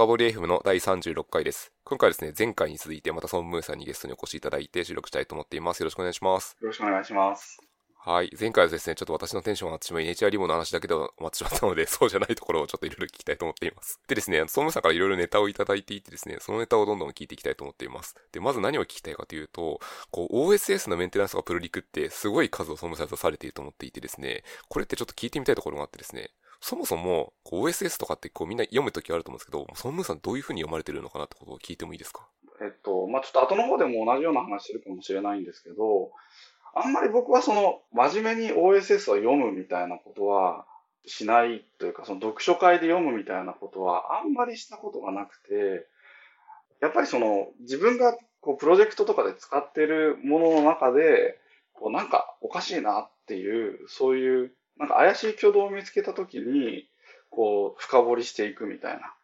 深掘り FM の第36回です。今回はですね、前回に続いてまたソンムーさんにゲストにお越しいただいて収録したいと思っています。よろしくお願いします。よろしくお願いします。はい。前回はですね、ちょっと私のテンションが上がってしまい、ネイチャーリモの話だけで終わってしまったので、そうじゃないところをちょっといろいろ聞きたいと思っています。でですね、ソムさんからいろいろネタをいただいていてですね、そのネタをどんどん聞いていきたいと思っています。で、まず何を聞きたいかというと、こう、OSS のメンテナンスとかプルリクってすごい数をソムさんとされていると思っていてですね、これってちょっと聞いてみたいところがあってですね、そもそも、こう OSS とかってこうみんな読むときあると思うんですけど、ソンムーさんどういうふうに読まれてるのかなってことを聞いてもいいですか？えっと、まあ、ちょっと後の方でも同じような話してるかもしれないんですけど、あんまり僕はその、真面目に OSS を読むみたいなことはしないというか、その読書会で読むみたいなことはあんまりしたことがなくて、やっぱりその、自分がこう、プロジェクトとかで使ってるものの中で、こう、なんかおかしいなっていう、そういう、なんか怪しい挙動を見つけたときに、こう、深掘りしていくみたいな。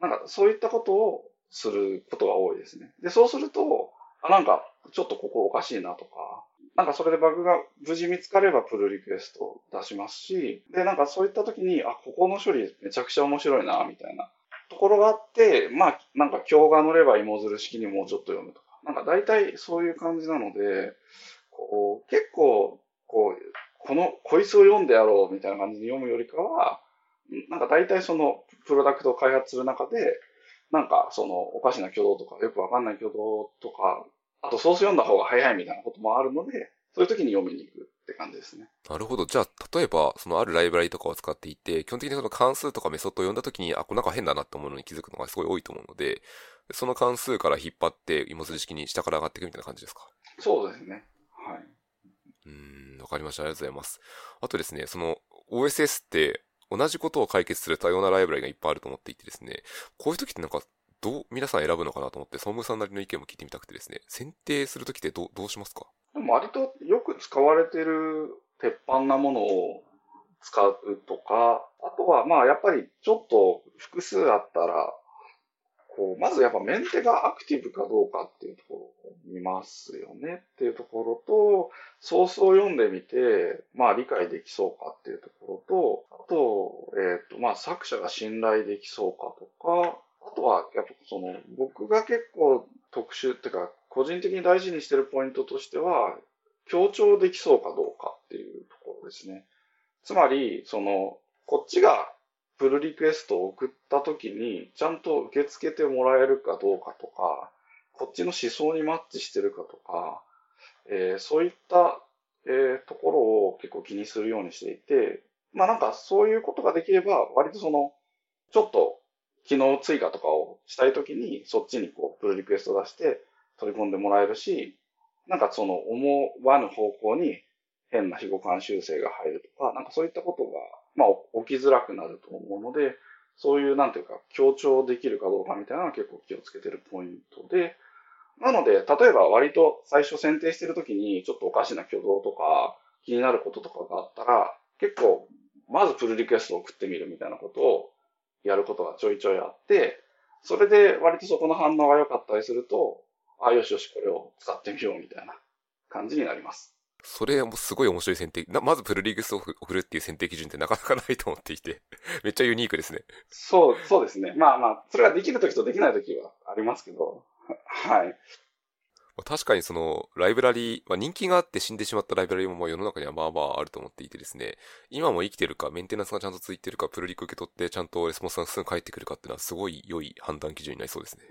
なんかそういったことをすることが多いですね。で、そうすると、あ、なんか、ちょっとここおかしいなとか、なんかそれでバグが無事見つかればプルリクエストを出しますし、で、なんかそういった時に、あ、ここの処理めちゃくちゃ面白いな、みたいなところがあって、まあ、なんか今日が乗れば芋づる式にもうちょっと読むとか、なんか大体そういう感じなので、こう、結構、こう、この、こいつを読んでやろうみたいな感じで読むよりかは、なんか大体そのプロダクトを開発する中で、なんかそのおかしな挙動とかよくわかんない挙動とかあとソース読んだ方が早いみたいなこともあるので、そういう時に読みに行くって感じですね。なるほど。じゃあ、例えば、そのあるライブラリとかを使っていて、基本的にその関数とかメソッドを読んだ時に、あ、これなんか変だなって思うのに気づくのがすごい多いと思うので、その関数から引っ張って芋づる式に下から上がっていくみたいな感じですか？そうですね。うん、わかりました。ありがとうございます。あとですね、その OSS って同じことを解決する多様なライブラリがいっぱいあると思っていてですね、こういう時ってなんかどう、皆さん選ぶのかなと思って、総務さんなりの意見も聞いてみたくてですね、選定するときってど、どうしますか？でも割とよく使われてる鉄板なものを使うとか、あとはまあやっぱりちょっと複数あったら、こう、まずやっぱメンテがアクティブかどうかっていうところを見ますよねっていうところと、ソースを読んでみて、まあ理解できそうかっていうところと、あと、えっ、ー、と、まあ作者が信頼できそうかとか、あとは、やっぱその、僕が結構特殊っていうか、個人的に大事にしてるポイントとしては、強調できそうかどうかっていうところですね。つまり、その、こっちがプルリクエストを送った時に、ちゃんと受け付けてもらえるかどうかとか、こっちの思想にマッチしてるかとか、えー、そういった、えー、ところを結構気にするようにしていて、まあなんかそういうことができれば、割とその、ちょっと機能追加とかをしたいときに、そっちにこう、プルリクエスト出して取り込んでもらえるし、なんかその思わぬ方向に変な非互換修正が入るとか、なんかそういったことが、まあ起きづらくなると思うので、そういうなんていうか強調できるかどうかみたいなのは結構気をつけてるポイントで、なので、例えば割と最初選定してるときにちょっとおかしな挙動とか気になることとかがあったら、結構まずプルリクエストを送ってみるみたいなことをやることがちょいちょいあって、それで割とそこの反応が良かったりすると、あ、よしよし、これを使ってみようみたいな感じになります。それもすごい面白い選定、まずプルリーグスを送るっていう選定基準ってなかなかないと思っていて、めっちゃユニークですね。そう、そうですね。まあまあ、それができるときとできないときはありますけど、はい。確かにそのライブラリー、まあ、人気があって死んでしまったライブラリーも世の中にはまあまああると思っていてですね、今も生きてるか、メンテナンスがちゃんとついてるか、プルリク受け取ってちゃんとレスポンスがすぐ返ってくるかっていうのはすごい良い判断基準になりそうですね。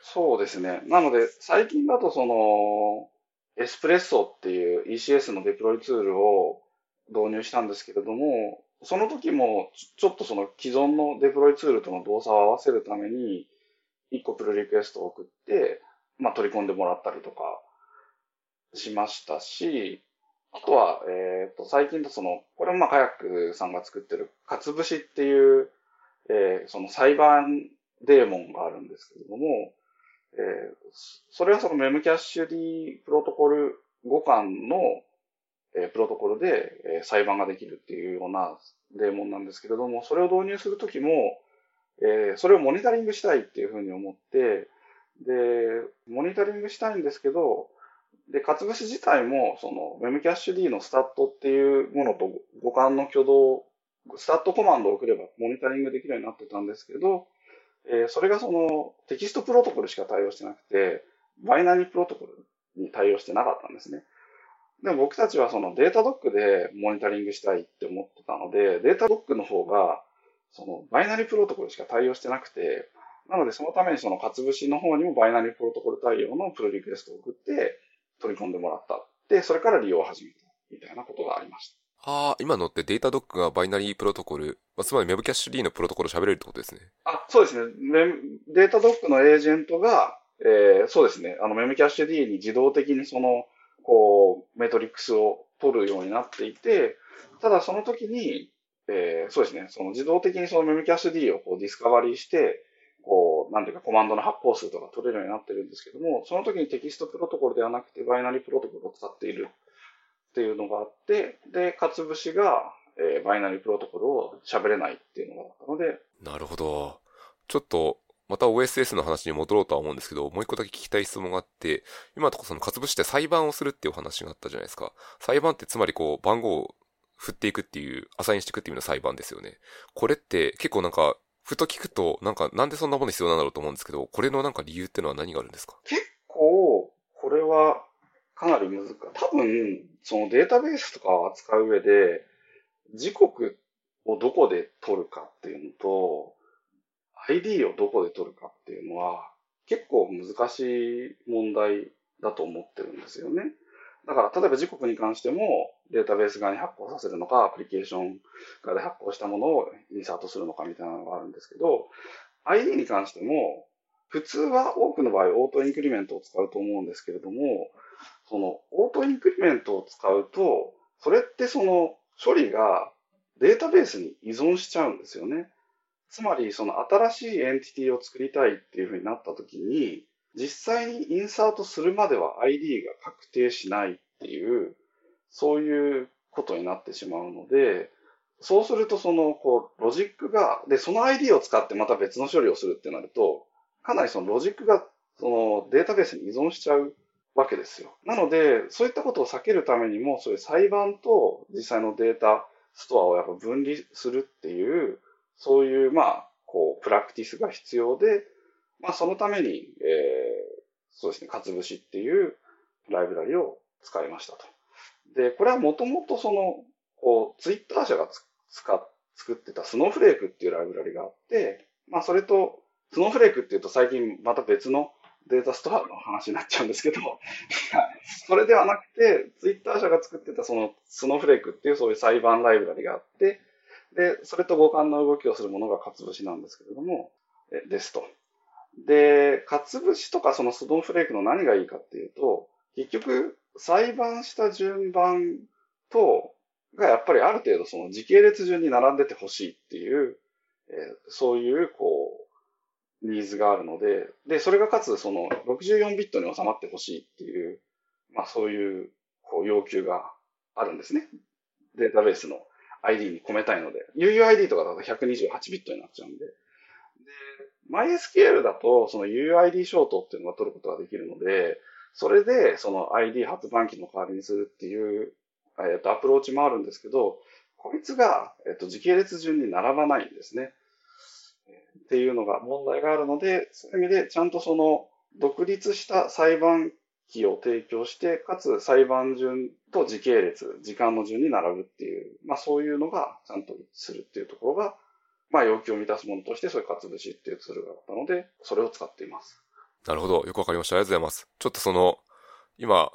そうですね。なので、最近だとその、エスプレッソっていう ECS のデプロイツールを導入したんですけれども、その時もちょっとその既存のデプロイツールとの動作を合わせるために、1個プルリクエストを送って、まあ、取り込んでもらったりとかしましたし、あとは、えっ、と、最近とその、これもまあ、カヤックさんが作ってる、かつぶしっていう、えー、その裁判デーモンがあるんですけれども、えー、それはそのメムキャッシュ D プロトコル互換の、えー、プロトコルで、えー、裁判ができるっていうようなデーモンなんですけれども、それを導入するときも、えー、それをモニタリングしたいっていうふうに思って、で、モニタリングしたいんですけど、で、かつぶし自体も、その、memcached のスタットっていうものと互換の挙動、 stats コマンドを送ればモニタリングできるようになってたんですけど、えー、それがそのテキストプロトコルしか対応してなくて、バイナリープロトコルに対応してなかったんですね。でも僕たちはその Datadog でモニタリングしたいって思ってたので、 Datadog の方が、そのバイナリープロトコルしか対応してなくて、なのでそのためにその活節の方にもバイナリープロトコル対応のプルリクエストを送って取り込んでもらった。で、それから利用を始めたみたいなことがありました。ああ、今のって Datadog がバイナリープロトコル、まあ、つまり memcached のプロトコル喋れるってことですね。あ、そうですね。 Datadog のエージェントが、えー、そうですね。あの、 memcached に自動的にその、こう、メトリックスを取るようになっていて、ただその時に、えー、そうですね。その自動的にそのメムキャッシュ D をこうディスカバリーして、こう、なんていうかコマンドの発行数とか取れるようになってるんですけども、その時にテキストプロトコルではなくてバイナリープロトコルを使っているっていうのがあって、で、 katsubushi が、えー、バイナリープロトコルを喋れないっていうのがあったので。なるほど。ちょっと、また OSS の話に戻ろうとは思うんですけど、もう一個だけ聞きたい質問があって、今のところそのかつぶしって裁判をするっていう話があったじゃないですか。裁判ってつまりこう、番号を振っていくっていう、アサインしていくっていう意味の裁判ですよね。これって結構なんか、ふと聞くと、なんかなんでそんなもの必要なんだろうと思うんですけど、これのなんか理由ってのは何があるんですか？結構、これはかなり難しい。多分、そのデータベースとかを扱う上で、時刻をどこで取るかっていうのと、ID をどこで取るかっていうのは、結構難しい問題だと思ってるんですよね。だから、例えば時刻に関しても、データベース側に発行させるのか、アプリケーション側で発行したものをインサートするのかみたいなのがあるんですけど、ID に関しても、普通は多くの場合、 auto increment を使うと思うんですけれども、その auto increment を使うと、それってその処理がデータベースに依存しちゃうんですよね。つまり、その新しいエンティティを作りたいっていうふうになったときに、実際にインサートするまでは ID が確定しないっていう、そういうことになってしまうので、そうするとその、こう、ロジックが、で、その ID を使ってまた別の処理をするってなると、かなりそのロジックが、そのデータベースに依存しちゃうわけですよ。なので、そういったことを避けるためにも、そういう裁判と実際のデータストアをやっぱ分離するっていう、そういう、まあ、こう、プラクティスが必要で、まあ、そのために、えー、そうですね、かつぶしっていうライブラリを使いましたと。で、これはもともとその、こう、ツイッター社が使っ作ってたスノーフレークっていうライブラリがあって、まあ、それと、スノーフレークっていうと最近また別のデータストアの話になっちゃうんですけど、それではなくて、ツイッター社が作ってたそのスノーフレークっていうそういう裁判ライブラリがあって、で、それと互換の動きをするものがかつぶしなんですけれども、えですと。で、かつぶしとかそのスノーフレークの何がいいかっていうと、結局、裁判した順番と、がやっぱりある程度その時系列順に並んでてほしいっていう、え、そういう、こう、ニーズがあるので、で、それがかつその64ビットに収まってほしいっていう、まあそういうこう要求があるんですね。データベースの ID に込めたいので。UUID とかだと128ビットになっちゃうんで。で、MySQL だとその UUID ショートっていうのが取ることができるので、それでその ID 発番機の代わりにするっていう、えっと、アプローチもあるんですけど、こいつが、えっと、時系列順に並ばないんですね。っていうのが問題があるので、そういう意味でちゃんとその独立した裁判機を提供して、かつ裁判順と時系列、時間の順に並ぶっていう、まあそういうのがちゃんとするっていうところが、まあ要求を満たすものとして、そういうかつぶしっていうツールがあったので、それを使っています。なるほど。よくわかりました。ありがとうございます。ちょっとその、今、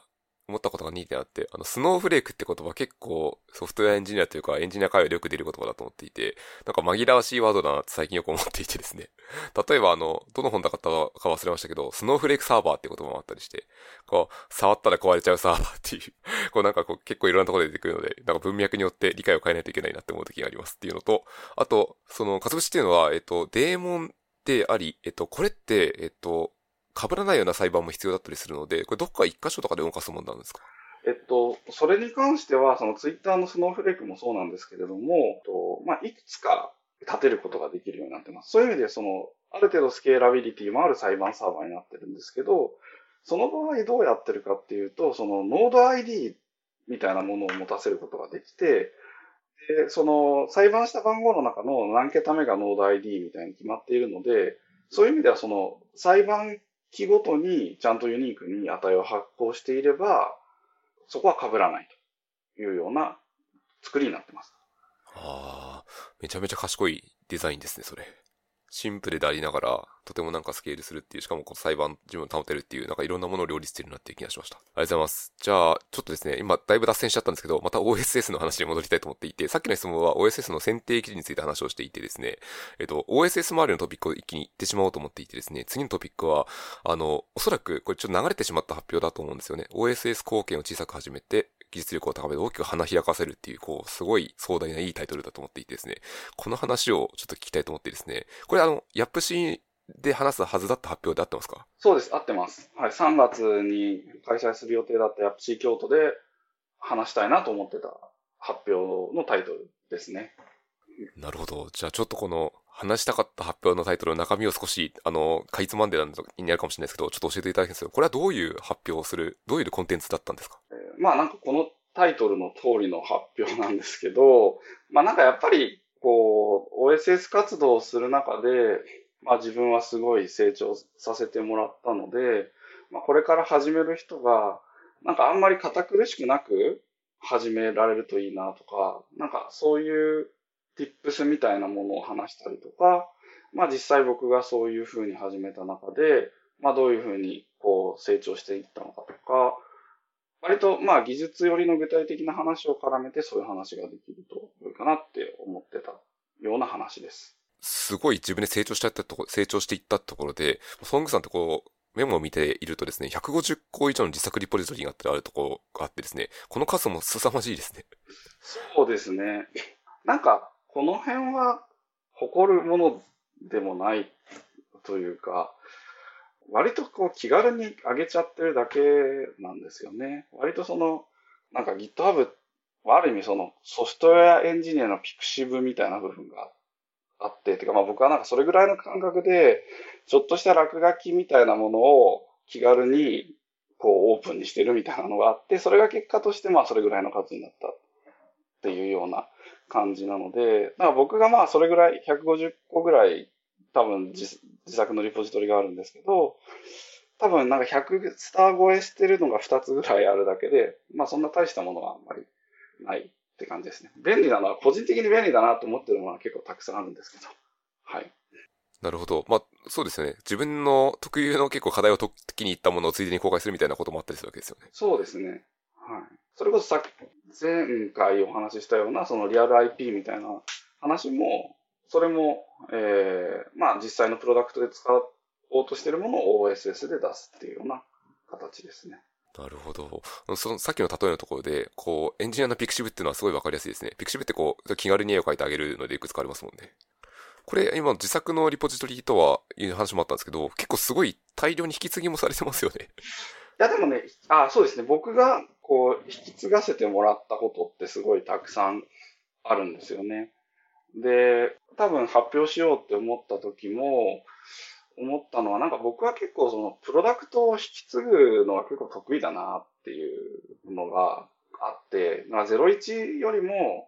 思ったことが2点あって、あの、スノーフレークって言葉結構ソフトウェアエンジニアというかエンジニア界でよく出る言葉だと思っていて、なんか紛らわしいワードだなって最近よく思っていてですね。例えばあの、どの本だったか忘れましたけど、スノーフレークサーバーって言葉もあったりして、こう、触ったら壊れちゃうサーバーっていう、こうなんかこう結構いろんなところで出てくるので、なんか文脈によって理解を変えないといけないなって思う時がありますっていうのと、あと、その、かつぶしっていうのは、えっと、デーモンであり、えっと、これって、えっと、被らないような裁判も必要だったりするので、これどっか一箇所とかで動かすもんなんですか？えっと、それに関しては、そのツイッターのスノーフレークもそうなんですけれども、とまあ、いくつか立てることができるようになってます。そういう意味で、その、ある程度スケーラビリティもある裁判サーバーになってるんですけど、その場合どうやってるかっていうと、そのノード ID みたいなものを持たせることができて、で、その裁判した番号の中の何桁目がノード ID みたいに決まっているので、そういう意味ではその裁判期ごとにちゃんとユニークに値を発行していれば、そこは被らないというような作りになってます。ああ、めちゃめちゃ賢いデザインですね、それ。シンプルでありながら、とてもなんかスケールするっていう、しかもこの裁判自分を保てるっていう、なんかいろんなものを両立してるなっていう気がしました。ありがとうございます。じゃあ、ちょっとですね、今だいぶ脱線しちゃったんですけど、また OSS の話に戻りたいと思っていて、さっきの質問は OSS の選定記事について話をしていてですね、えっと、OSS 周りのトピックを一気に言ってしまおうと思っていてですね、次のトピックは、あの、おそらくこれちょっと流れてしまった発表だと思うんですよね。OSS 貢献を小さく始めて、技術力を高めて大きく花開かせるっていう、こう、すごい壮大ないいタイトルだと思っていてですね、この話をちょっと聞きたいと思ってですね、これあの、ヤップシで話すはずだった発表で合ってますか？そうです、合ってます。はい、3月に開催する予定だったヤップシー京都で話したいなと思ってた発表のタイトルですね。なるほど。じゃあちょっとこの話したかった発表のタイトルの中身を少し、あの、かいつまんでなんになるかもしれないですけど、ちょっと教えていただきますけど、これはどういう発表をする、どういうコンテンツだったんですか？まあなんかこのタイトルの通りの発表なんですけど、まあなんかやっぱりこう OSS 活動をする中で、まあ自分はすごい成長させてもらったので、まあこれから始める人が、なんかあんまり堅苦しくなく始められるといいなとか、なんかそういう tips みたいなものを話したりとか、まあ実際僕がそういうふうに始めた中で、まあどういうふうにこう成長していったのかとか、割と、まあ、技術寄りの具体的な話を絡めて、そういう話ができると良いかなって思ってたような話です。すごい自分で成長したとこ成長していったところで、ソングさんってこう、メモを見ているとですね、150個以上の自作リポジトリがあるところがあってですね、この数も凄まじいですね。そうですね。なんか、この辺は誇るものでもないというか、割とこう気軽に上げちゃってるだけなんですよね。割とその、なんか GitHub はある意味そのソフトウェアエンジニアのピクシブみたいな部分があって、てかまあ僕はなんかそれぐらいの感覚で、ちょっとした落書きみたいなものを気軽にこうオープンにしてるみたいなのがあって、それが結果としてまあそれぐらいの数になったっていうような感じなので、だから僕がまあそれぐらい150個ぐらい多分自自作のリポジトリがあるんですけど、多分なんか100スター超えしてるのが2つぐらいあるだけで、まあそんな大したものはあんまりないって感じですね。便利なのは、個人的に便利だなと思ってるものは結構たくさんあるんですけど。はい。なるほど。まあ、そうですよね。自分の特有の結構課題を解きに行ったものをついでに公開するみたいなこともあったりするわけですよね。そうですね。はい。それこそさっき、前回お話ししたような、そのリアル IP みたいな話も、それも、えー、まあ実際のプロダクトで使おうとしているものを OSS で出すっていうような形ですね。なるほど。その、さっきの例えのところで、こう、エンジニアの pixiv っていうのはすごいわかりやすいですね。 pixiv ってこう、気軽に絵を描いてあげるのでいくつかありますもんね。これ、今、自作のリポジトリとはいう話もあったんですけど、結構すごい大量に引き継ぎもされてますよね。いや、でもね、あ、そうですね。僕が、こう、引き継がせてもらったことってすごいたくさんあるんですよね。で、多分発表しようって思った時も、思ったのは、なんか僕は結構そのプロダクトを引き継ぐのが結構得意だなっていうのがあって、まあ、01よりも、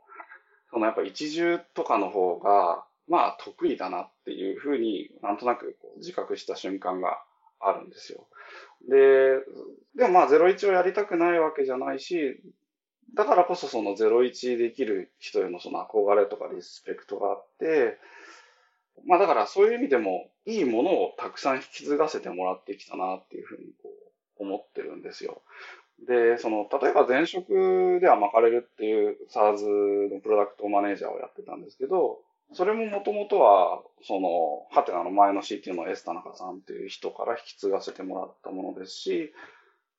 そのやっぱ一重とかの方が、まあ得意だなっていうふうになんとなくこう自覚した瞬間があるんですよ。で、でもまあ01をやりたくないわけじゃないし、だからこそその01できる人へのその憧れとかリスペクトがあって、まあだからそういう意味でもいいものをたくさん引き継がせてもらってきたなっていうふうにこう思ってるんですよ。で、その、例えば前職では巻かれるっていう SARS のプロダクトマネージャーをやってたんですけど、それももともとは、その、ハテナの前の CT の S 田中さんっていう人から引き継がせてもらったものですし、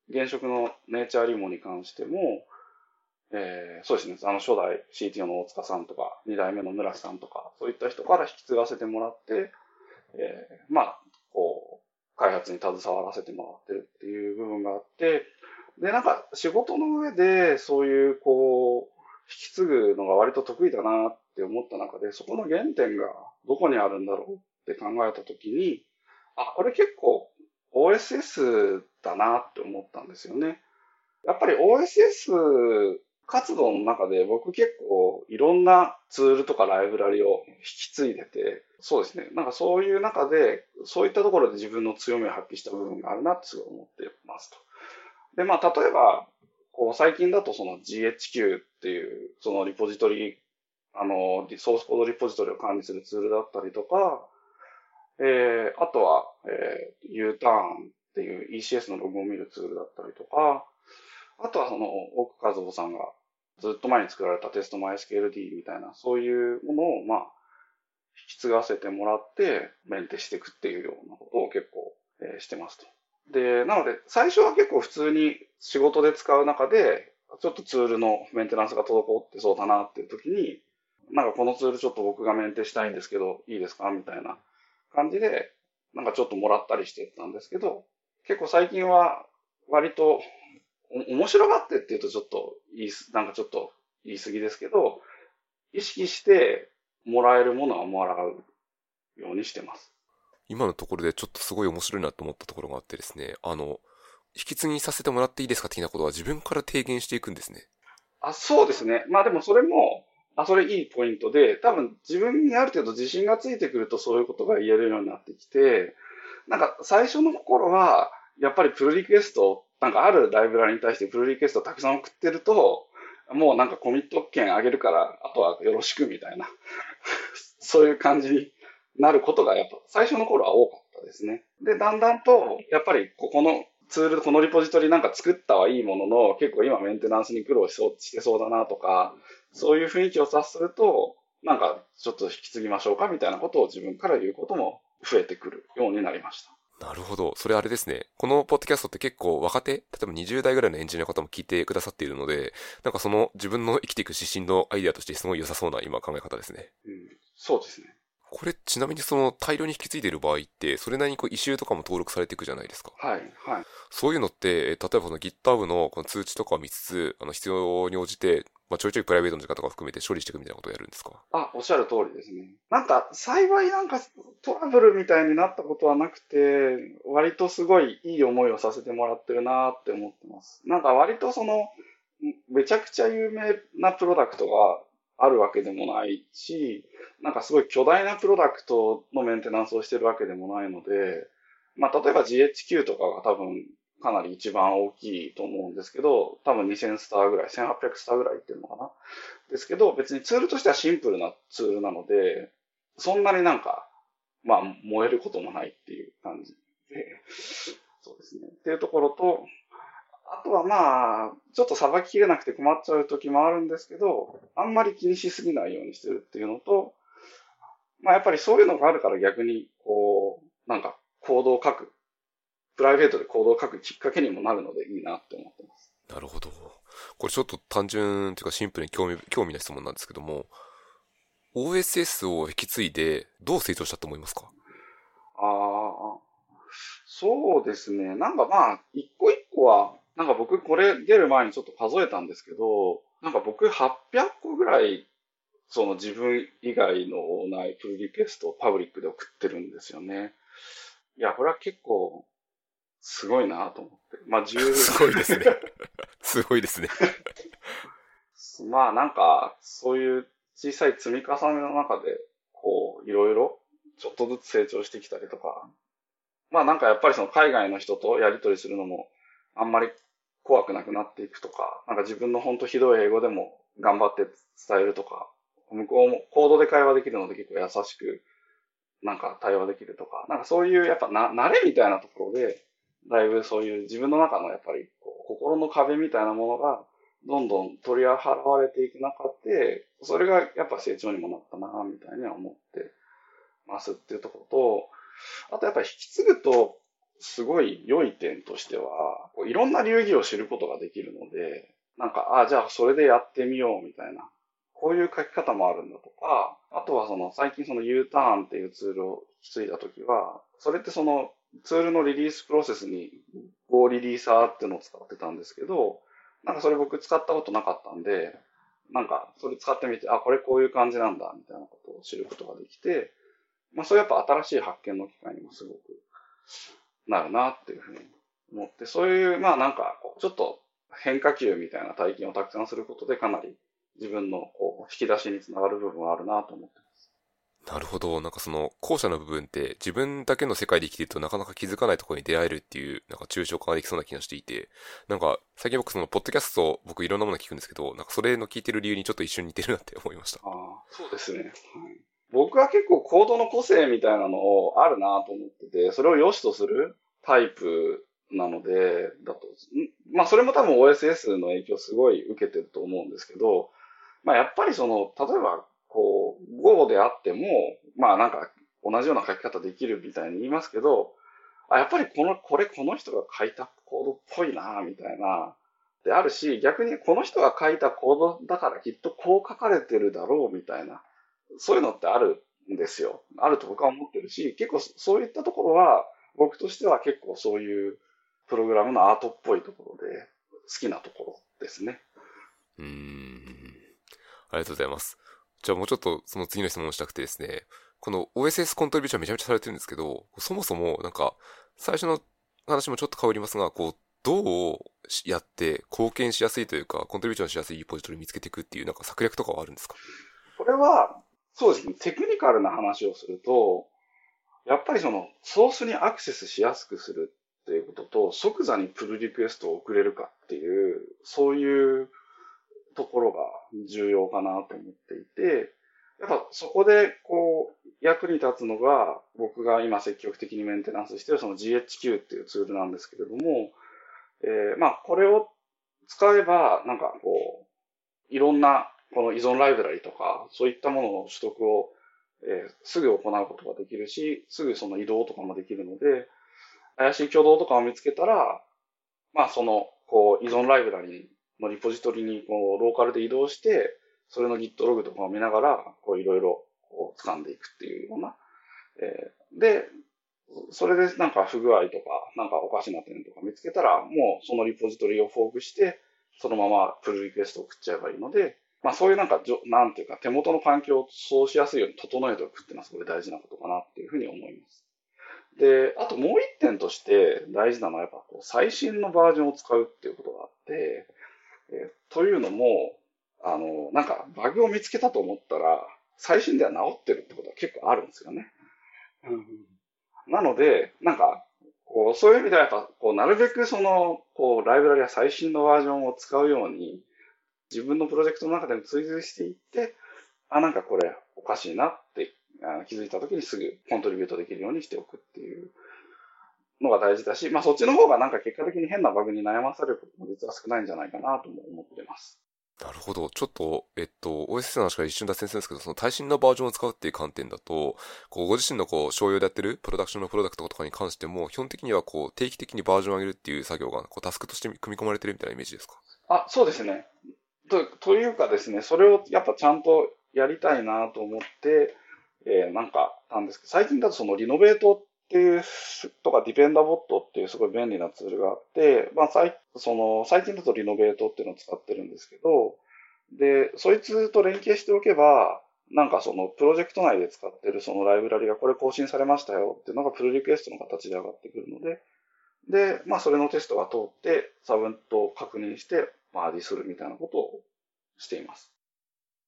現職のネイチャーリモに関しても、えー、そうですね、あの初代 CTO の大塚さんとか、2代目の村さんとか、そういった人から引き継がせてもらって、えー、まあ、こう、開発に携わらせてもらってるっていう部分があって、で、なんか仕事の上でそういう、こう、引き継ぐのが割と得意だなっって思った中で、そこの原点がどこにあるんだろうって考えたときに、あ、これ結構 OSS だなって思ったんですよね。やっぱり OSS 活動の中で僕結構いろんなツールとかライブラリを引き継いでて、そうですね。なんかそういう中で、そういったところで自分の強みを発揮した部分があるなってすごい思ってますと。で、まあ例えば、こう最近だとその GHQ っていうそのリポジトリ、あの、ソースコードリポジトリを管理するツールだったりとか、えー、あとは、えー、U ターンっていう ECS のログを見るツールだったりとか、あとはその、奥和夫さんがずっと前に作られたテスト MySQLD みたいな、そういうものを、まあ、引き継がせてもらって、メンテしていくっていうようなことを結構、えー、してますと。で、なので、最初は結構普通に仕事で使う中で、ちょっとツールのメンテナンスが滞ってそうだなっていう時に、なんかこのツールちょっと僕がメンテしたいんですけど、いいですか？みたいな感じで、なんかちょっともらったりしてたんですけど、結構最近は割と面白がってって言うとちょっと言いなんかちょっと言い過ぎですけど、意識してもらえるものはもらうようにしてます。今のところでちょっとすごい面白いなと思ったところがあってですね、あの、引き継ぎさせてもらっていいですか的なことは自分から提言していくんですね。あ、そうですね。まあでもそれも、あ、それいいポイントで、多分自分にある程度自信がついてくるとそういうことが言えるようになってきて、なんか最初の頃は、やっぱりプルリクエスト、なんかあるライブラリに対してプルリクエストたくさん送ってると、もうなんかコミット権あげるから、あとはよろしくみたいな、そういう感じになることがやっぱ最初の頃は多かったですね。で、だんだんと、やっぱりここのツール、このリポジトリなんか作ったはいいものの、結構今メンテナンスに苦労しそうしてそうだなとか、そういう雰囲気を察すると、なんかちょっと引き継ぎましょうかみたいなことを自分から言うことも増えてくるようになりました。なるほど。それあれですね。このポッドキャストって結構若手、例えば20代ぐらいのエンジニアの方も聞いてくださっているので、なんかその自分の生きていく指針のアイデアとしてすごい良さそうな今考え方ですね。うん、そうですね。これちなみにその大量に引き継いでいる場合って、それなりにこう異臭とかも登録されていくじゃないですか。はい、はい。そういうのって、例えばこの GitHub のこの通知とかを見つつ、あの必要に応じて、まあ、ちょいちょいプライベートの時間とか含めて処理していくみたいなことをやるんですか？あ、おっしゃる通りですね。なんか、幸いなんかトラブルみたいになったことはなくて、割とすごいいい思いをさせてもらってるなって思ってます。なんか割とその、めちゃくちゃ有名なプロダクトがあるわけでもないし、なんかすごい巨大なプロダクトのメンテナンスをしてるわけでもないので、まあ例えば GHQ とかが多分かなり一番大きいと思うんですけど、多分2000スターぐらい、1800スターぐらいっていうのかな。ですけど、別にツールとしてはシンプルなツールなので、そんなになんか、まあ燃えることもないっていう感じで、そうですね。っていうところと、とはまあ、ちょっとさばききれなくて困っちゃう時もあるんですけど、あんまり気にしすぎないようにしてるっていうのと、まあやっぱりそういうのがあるから逆に、こう、なんか行動を書く、プライベートで行動を書くきっかけにもなるのでいいなって思ってます。なるほど。これちょっと単純というかシンプルに興味、興味な質問なんですけども、OSS を引き継いでどう成長したと思いますか？ああ、そうですね。なんかまあ、一個一個はなんか僕これ出る前にちょっと数えたんですけど、なんか僕800個ぐらい、その自分以外のないプルリクエストをパブリックで送ってるんですよね。いや、これは結構、すごいなと思って。まあ、10... すごいですね。すごいですね。まあ、なんか、そういう小さい積み重ねの中で、こう、いろいろ、ちょっとずつ成長してきたりとか、まあなんかやっぱりその海外の人とやりとりするのも、あんまり怖くなくなっていくとか、なんか自分の本当ひどい英語でも頑張って伝えるとか、向こうもコードで会話できるので結構優しく、なんか対話できるとか、なんかそういうやっぱな、慣れみたいなところで、だいぶそういう自分の中のやっぱりこう心の壁みたいなものがどんどん取り払われていく中で、それがやっぱ成長にもなったな、みたいには思ってますっていうところと、あとやっぱり引き継ぐと、すごい良い点としては、こういろんな流儀を知ることができるので、なんか、ああじゃあそれでやってみようみたいな、こういう書き方もあるんだとか、あとはその最近その U ターンっていうツールを引き継いだときは、それってそのツールのリリースプロセスに Go リリーサーっていうのを使ってたんですけど、なんかそれ僕使ったことなかったんで、なんかそれ使ってみて、あ、これこういう感じなんだ、みたいなことを知ることができて、まあそれやっぱ新しい発見の機会にもすごくなるなっていうふうに思って、そういう、まあなんか、ちょっと変化球みたいな体験をたくさんすることでかなり自分のこう引き出しにつながる部分はあるなと思ってます。なるほど。なんかその後者の部分って自分だけの世界で生きてるとなかなか気づかないところに出会えるっていうなんか抽象化ができそうな気がしていて、なんか最近僕そのポッドキャスト僕いろんなもの聞くんですけど、なんかそれの聞いてる理由にちょっと一瞬似てるなって思いました。ああ、そうですね。はい僕は結構コードの個性みたいなのをあるなと思ってて、それを良しとするタイプなので、だと、まあそれも多分 OSS の影響すごい受けてると思うんですけど、まあやっぱりその、例えばこう、Go であっても、まあなんか同じような書き方できるみたいに言いますけど、あ、やっぱりこの、これこの人が書いたコードっぽいなみたいな、であるし、逆にこの人が書いたコードだからきっとこう書かれてるだろうみたいな、そういうのってあるんですよ。あると僕は思ってるし、結構そういったところは、僕としては結構そういうプログラムのアートっぽいところで好きなところですね。うん。ありがとうございます。じゃあもうちょっとその次の質問をしたくてですね、この OSS コントリビューションめちゃめちゃされてるんですけど、そもそもなんか最初の話もちょっと変わりますが、こう、どうやって貢献しやすいというか、コントリビューションしやすいポジトリ見つけていくっていうなんか策略とかはあるんですか？これは、そうですね、テクニカルな話をすると、やっぱりそのソースにアクセスしやすくするっていうことと、即座にプルリクエストを送れるかっていう、そういうところが重要かなと思っていて、やっぱそこでこう役に立つのが僕が今積極的にメンテナンスしてるその GHQ っていうツールなんですけれども、えー、まあこれを使えばなんかこういろんなこの依存ライブラリとかそういったものの取得を、えー、すぐ行うことができるし、すぐその移動とかもできるので、怪しい挙動とかを見つけたら、まあそのこう依存ライブラリのリポジトリにこうローカルで移動して、それの Git ログとかを見ながら、こういろいろこう掴んでいくっていうような。えー、で、それでなんか不具合とか、なんかおかしな点とか見つけたら、もうそのリポジトリをフォークして、そのままプルリクエストを送っちゃえばいいので、まあそういうなんか、なんていうか手元の環境をそうしやすいように整えておくっていうのはすごい大事なことかなっていうふうに思います。で、あともう一点として大事なのはやっぱこう最新のバージョンを使うっていうことがあって、えー、というのも、あの、なんかバグを見つけたと思ったら、最新では治ってるってことは結構あるんですよね。うん、なので、なんか、こう、そういう意味ではやっぱ、こう、なるべくその、こう、ライブラリや最新のバージョンを使うように、自分のプロジェクトの中でも追随していって、あ、なんかこれおかしいなって気づいた時にすぐコントリビュートできるようにしておくっていうのが大事だし、まあそっちの方がなんか結果的に変なバグに悩まされることも実は少ないんじゃないかなとも思ってます。なるほど。ちょっと、えっと、OSS の話から一瞬脱線するんですけど、その最新のバージョンを使うっていう観点だと、こう、ご自身のこう、商用でやってるプロダクションのプロダクトとかに関しても、基本的にはこう、定期的にバージョンを上げるっていう作業が、こう、タスクとして組み込まれてるみたいなイメージですか？あ、そうですね。と、というかですね、それをやっぱちゃんとやりたいなと思って、えー、なんか、なんですけど、最近だとそのリノベートっていう、とかディペンダボットっていうすごい便利なツールがあって、まあ、最、その、最近だとリノベートっていうのを使ってるんですけど、で、そいつと連携しておけば、なんかそのプロジェクト内で使ってるそのライブラリがこれ更新されましたよっていうのがプルリクエストの形で上がってくるので、で、まあそれのテストが通って、サブンと確認して、マージするみたいなことをしています。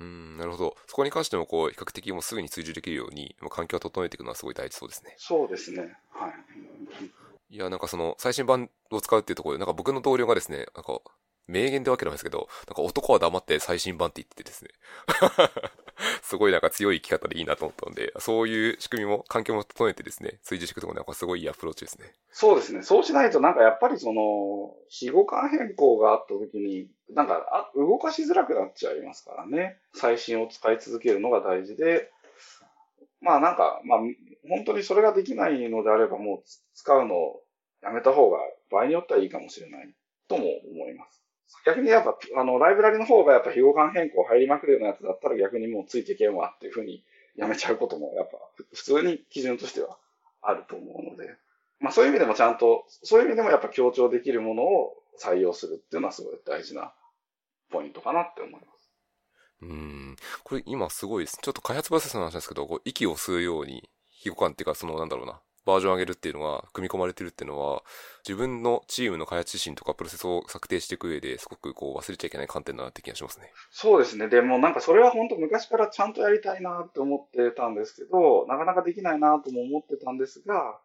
うん、なるほど。そこに関しても、こう、比較的もうすぐに追従できるように、環境を整えていくのはすごい大事そうですね。そうですね。はい。いや、なんかその、最新版を使うっていうところで、なんか僕の同僚がですね、なんか、名言でわけなんですけど、なんか男は黙って最新版って言っててですね。すごいなんか強い生き方でいいなと思ったので、そういう仕組みも、環境も整えてですね、追従していくとこなんかすごいいいアプローチですね。そうですね。そうしないとなんかやっぱりその、死後間変更があった時に、なんかあ動かしづらくなっちゃいますからね。最新を使い続けるのが大事で、まあなんか、まあ本当にそれができないのであればもう使うのをやめた方が場合によってはいいかもしれないとも思います。逆にやっぱ、あの、ライブラリの方がやっぱ非互換変更入りまくるようなやつだったら逆にもうついていけんわっていうふうにやめちゃうこともやっぱ普通に基準としてはあると思うので、まあそういう意味でもちゃんと、そういう意味でもやっぱ強調できるものを採用するっていうのはすごい大事なポイントかなって思います。うん。これ今すごいです。ちょっと開発プロセスの話ですけど、こう息を吸うように、非互換っていうかそのなんだろうな、バージョン上げるっていうのは、組み込まれてるっていうのは、自分のチームの開発指針とかプロセスを策定していく上ですごくこう忘れちゃいけない観点だなって気がしますね。そうですね。でもなんかそれは本当昔からちゃんとやりたいなって思ってたんですけど、なかなかできないなとも思ってたんですが、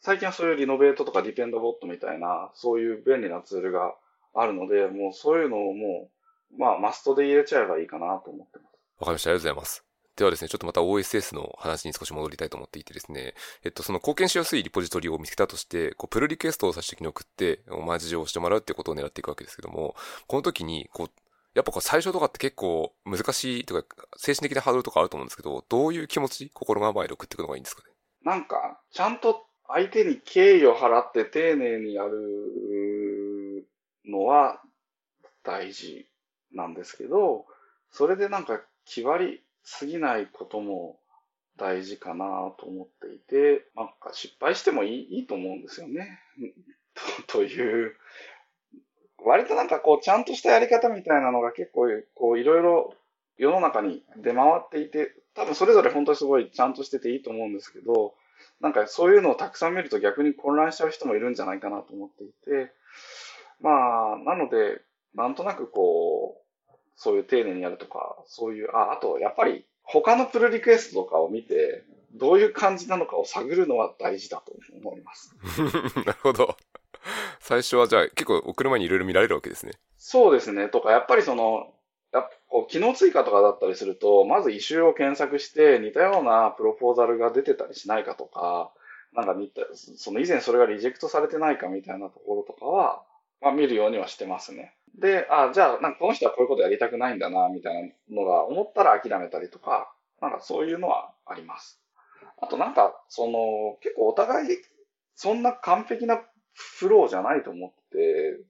最近はそういうリノベートとかディペンドボットみたいな、そういう便利なツールがあるので、もうそういうのをもう、まあマストで入れちゃえばいいかなと思ってます。わかりました。ありがとうございます。ではですね、ちょっとまた OSS の話に少し戻りたいと思っていてですね、えっと、その貢献しやすいリポジトリを見つけたとして、こう、プルリクエストを最終的に送って、お前事情をしてもらうってことを狙っていくわけですけども、この時に、こう、やっぱこう最初とかって結構難しいとか、精神的なハードルとかあると思うんですけど、どういう気持ち、心構えで送っていくのがいいんですかね？なんか、ちゃんと相手に敬意を払って丁寧にやるのは大事なんですけど、それでなんか気張りすぎないことも大事かなと思っていて、なんか失敗してもいいいいと思うんですよね。と という、割となんかこうちゃんとしたやり方みたいなのが結構こういろいろ世の中に出回っていて、多分それぞれ本当にすごいちゃんとしてていいと思うんですけど、なんかそういうのをたくさん見ると逆に混乱しちゃう人もいるんじゃないかなと思っていて、まあ、なので、なんとなくこう、そういう丁寧にやるとか、そういう、あ、あと、やっぱり他のプルリクエストとかを見て、どういう感じなのかを探るのは大事だと思います。なるほど。最初はじゃあ結構送る前にいろいろ見られるわけですね。そうですね。とか、やっぱりその、やっぱこう機能追加とかだったりすると、まず異臭を検索して似たようなプロポーザルが出てたりしないかとか、なんか見た、その以前それがリジェクトされてないかみたいなところとかは、まあ見るようにはしてますね。で、あ、じゃあ、なんかこの人はこういうことやりたくないんだな、みたいなのが思ったら諦めたりとか、なんかそういうのはあります。あとなんか、その、結構お互い、そんな完璧なフローじゃないと思って、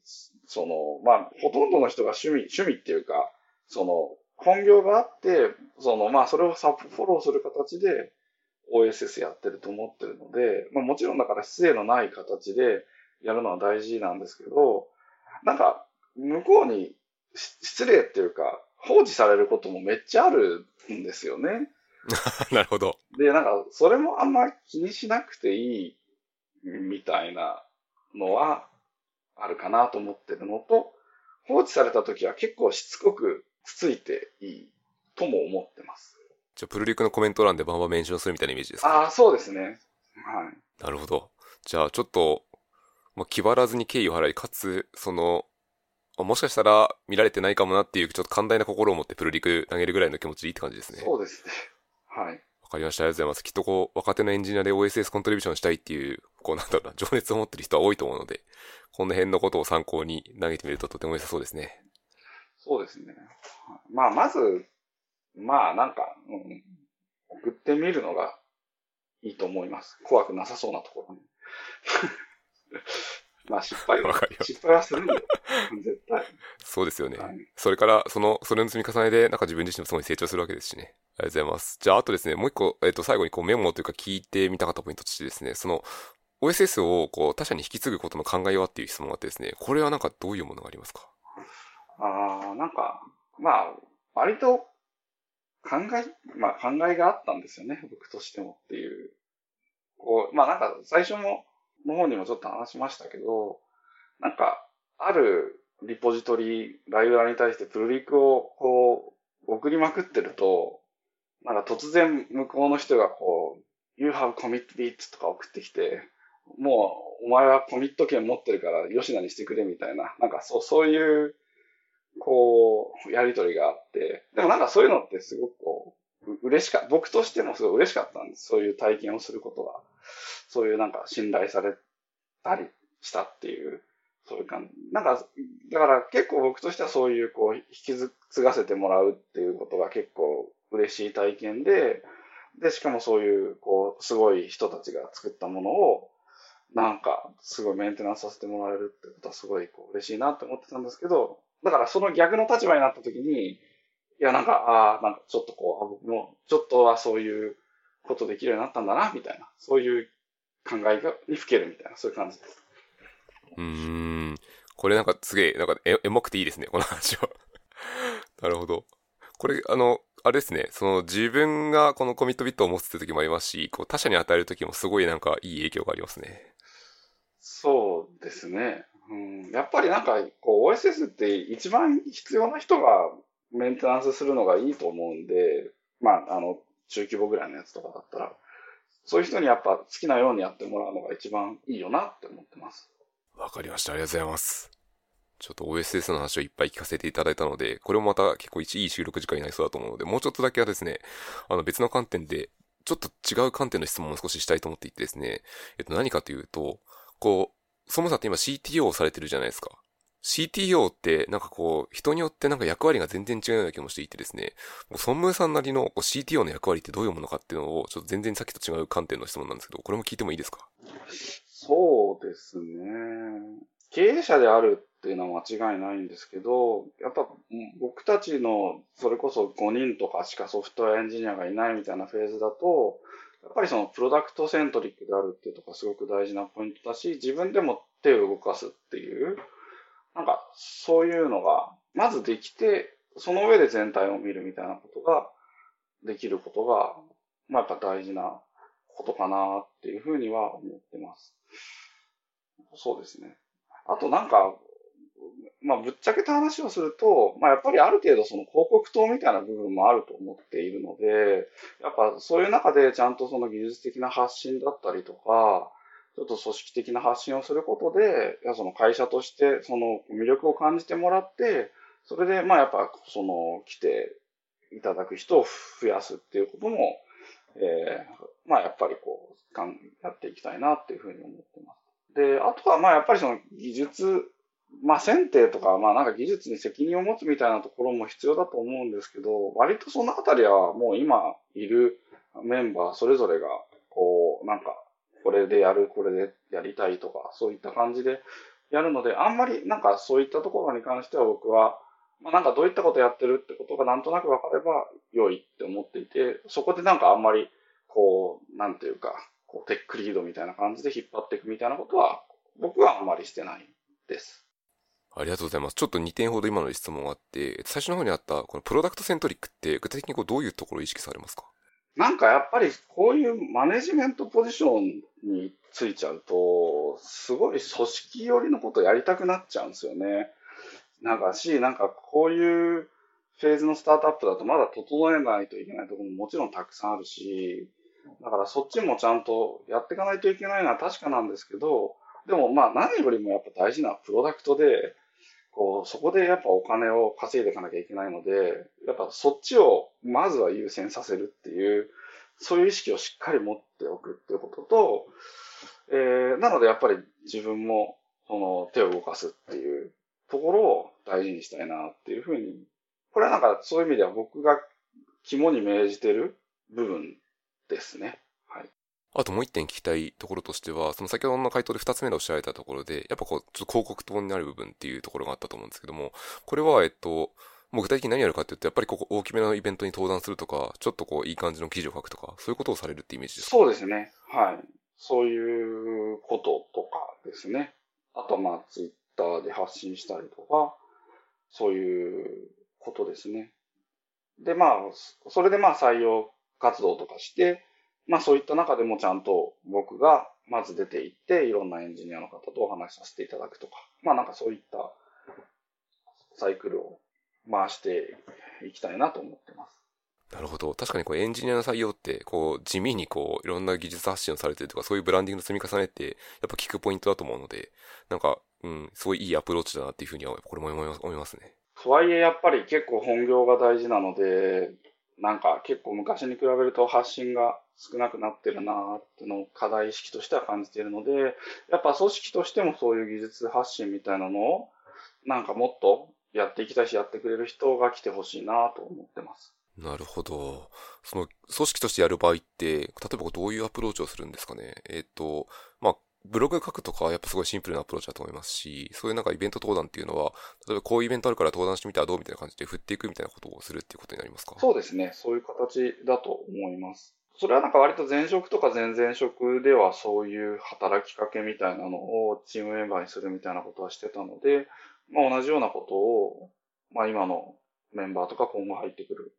その、まあ、ほとんどの人が趣味、趣味っていうか、その、本業があって、その、まあ、それをサポフォローする形で OSS やってると思ってるので、まあ、もちろんだから失礼のない形でやるのは大事なんですけど、なんか、向こうに失礼っていうか、放置されることもめっちゃあるんですよね。なるほど。で、なんか、それもあんま気にしなくていいみたいなのはあるかなと思ってるのと、放置された時は結構しつこくつついていいとも思ってます。じゃあ、プルリクのコメント欄でバンバンメンションするみたいなイメージですか、ああ、そうですね。はい。なるほど。じゃあ、ちょっと、まあ、気張らずに敬意を払い、かつ、その、もしかしたら見られてないかもなっていう、ちょっと寛大な心を持ってプルリク投げるぐらいの気持ちでいいって感じですね。そうですね。はい。わかりました。ありがとうございます。きっとこう、若手のエンジニアで OSS コントリビューションしたいっていう、こうなんだろうな、情熱を持ってる人は多いと思うので、この辺のことを参考に投げてみるととても良さそうですね。そうですね。まあ、まず、まあ、なんか、うん、送ってみるのがいいと思います。怖くなさそうなところに。まあ失敗は、失敗はするんだよ。絶対。そうですよね。はい、それから、その、それの積み重ねで、なんか自分自身もすごい成長するわけですしね。ありがとうございます。じゃあ、あとですね、もう一個、えっ、ー、と、最後にこうメモというか聞いてみたかったポイントとしてですね、その、OSS をこう他者に引き継ぐことの考えはっていう質問があってですね、これはなんかどういうものがありますか？ああ、なんか、まあ、割と考え、まあ考えがあったんですよね、僕としてもっていう。こう、まあなんか最初もの方にもちょっと話しましたけど、なんか、あるリポジトリ、ライブラに対してプルリクをこう、送りまくってると、なんか突然向こうの人がこう、You have commit bits とか送ってきて、もうお前はコミット権持ってるから吉野にしてくれみたいな、なんかそう、そういう、こう、やりとりがあって、でもなんかそういうのってすごくこう、嬉しか、僕としてもすごい嬉しかったんです。そういう体験をすることが。そういうなんか信頼されたりしたっていう、そういう感じ。なんか、だから結構僕としてはそういうこう、引き継がせてもらうっていうことが結構嬉しい体験で、で、しかもそういう、こう、すごい人たちが作ったものを、なんか、すごいメンテナンスさせてもらえるってことはすごいこう嬉しいなって思ってたんですけど、だからその逆の立場になった時に、いや、なんか、ああ、なんかちょっとこう、あ僕もちょっとはそういうことできるようになったんだな、みたいな、そういう考えがにふけるみたいな、そういう感じです。うん。これなんかすげえ、なんかエモくていいですね、この話は。なるほど。これ、あの、あれですね、その自分がこのコミットビットを持つって時もありますし、こう他者に与える時もすごいなんかいい影響がありますね。そうですね。うん、やっぱりなんか、こう OSS って一番必要な人がメンテナンスするのがいいと思うんで、まあ、あの、中規模ぐらいのやつとかだったら、そういう人にやっぱ好きなようにやってもらうのが一番いいよなって思ってます。わかりました。ありがとうございます。ちょっと OSS の話をいっぱい聞かせていただいたので、これもまた結構一いい収録時間になりそうだと思うので、もうちょっとだけはですね、あの別の観点で、ちょっと違う観点の質問を少ししたいと思っていてですね、えっと何かというと、こう、そもそもって今 CTO をされてるじゃないですか。CTO ってなんかこう、人によってなんか役割が全然違うような気もしていてですね、もうソンムーさんなりのこう CTO の役割ってどういうものかっていうのを、ちょっと全然さっきと違う観点の質問なんですけど、これも聞いてもいいですか？そうですね。経営者であるっていうのは間違いないんですけど、やっぱ僕たちのそれこそ5人とかしかソフトウェアエンジニアがいないみたいなフェーズだと、やっぱりそのプロダクトセントリックであるっていうとこがすごく大事なポイントだし、自分でも手を動かすっていう、なんか、そういうのが、まずできて、その上で全体を見るみたいなことができることが、まあ、やっぱ大事なことかなっていうふうには思ってます。そうですね。あとなんか、まあ、ぶっちゃけた話をすると、まあ、やっぱりある程度その広告塔みたいな部分もあると思っているので、やっぱそういう中でちゃんとその技術的な発信だったりとか、ちょっと組織的な発信をすることで、やその会社としてその魅力を感じてもらって、それでまあやっぱその来ていただく人を増やすっていうことも、えー、まあやっぱりこう、かんやっていきたいなっていうふうに思ってます。で、あとはまあやっぱりその技術、まあ選定とか、まあなんか技術に責任を持つみたいなところも必要だと思うんですけど、割とそのあたりはもう今いるメンバーそれぞれが、こう、なんかこれでやる、これでやりたいとか、そういった感じでやるので、あんまりなんかそういったところに関しては僕は、まあなんかどういったことやってるってことがなんとなく分かれば良いって思っていて、そこでなんかあんまり、こう、なんていうか、こうテックリードみたいな感じで引っ張っていくみたいなことは、僕はあんまりしてないです。ありがとうございます。ちょっと2点ほど今の質問があって、最初の方にあった、このプロダクトセントリックって具体的にこうどういうところを意識されますか？なんかやっぱりこういうマネジメントポジションについちゃうと、すごい組織寄りのことやりたくなっちゃうんですよね。なんかし、なんかこういうフェーズのスタートアップだとまだ整えないといけないところももちろんたくさんあるし、だからそっちもちゃんとやっていかないといけないのは確かなんですけど、でもまあ何よりもやっぱ大事なプロダクトで、こう、そこでやっぱお金を稼いでいかなきゃいけないので、やっぱそっちをまずは優先させるっていう、そういう意識をしっかり持っておくっていうことと、えー、なのでやっぱり自分もその手を動かすっていうところを大事にしたいなっていうふうに、これはなんかそういう意味では僕が肝に銘じてる部分ですね。あともう一点聞きたいところとしては、その先ほどの回答で二つ目でおっしゃられたところで、やっぱこう、ちょっと広告塔になる部分っていうところがあったと思うんですけども、これは、えっと、もう具体的に何やるかっていうと、やっぱりここ大きめのイベントに登壇するとか、ちょっとこう、いい感じの記事を書くとか、そういうことをされるってイメージですか？そうですね。はい。そういうこととかですね。あとまあ、ツイッターで発信したりとか、そういうことですね。で、まあ、それでまあ採用活動とかして、まあそういった中でもちゃんと僕がまず出て行って、いろんなエンジニアの方とお話しさせていただくとか、まあなんかそういったサイクルを回していきたいなと思ってます。なるほど。確かにこうエンジニアの採用って、こう地味にこういろんな技術発信をされてるとか、そういうブランディングの積み重ねって、やっぱ聞くポイントだと思うので、なんか、うん、すごいいいアプローチだなっていうふうには、これも思いますね。とはいえやっぱり結構本業が大事なので、なんか結構昔に比べると発信が少なくなってるなーってのを課題意識としては感じているので、やっぱ組織としてもそういう技術発信みたいなのを、なんかもっとやっていきたいし、やってくれる人が来てほしいなと思ってます。なるほど。その、組織としてやる場合って、例えばどういうアプローチをするんですかね。えっ、ー、と、まあ、ブログ書くとかはやっぱすごいシンプルなアプローチだと思いますし、そういうなんかイベント登壇っていうのは、例えばこういうイベントあるから登壇してみたらどうみたいな感じで振っていくみたいなことをするっていうことになりますか？そうですね。そういう形だと思います。それはなんか割と前職とか前々職ではそういう働きかけみたいなのをチームメンバーにするみたいなことはしてたので、まあ同じようなことを、まあ今のメンバーとか今後入ってくる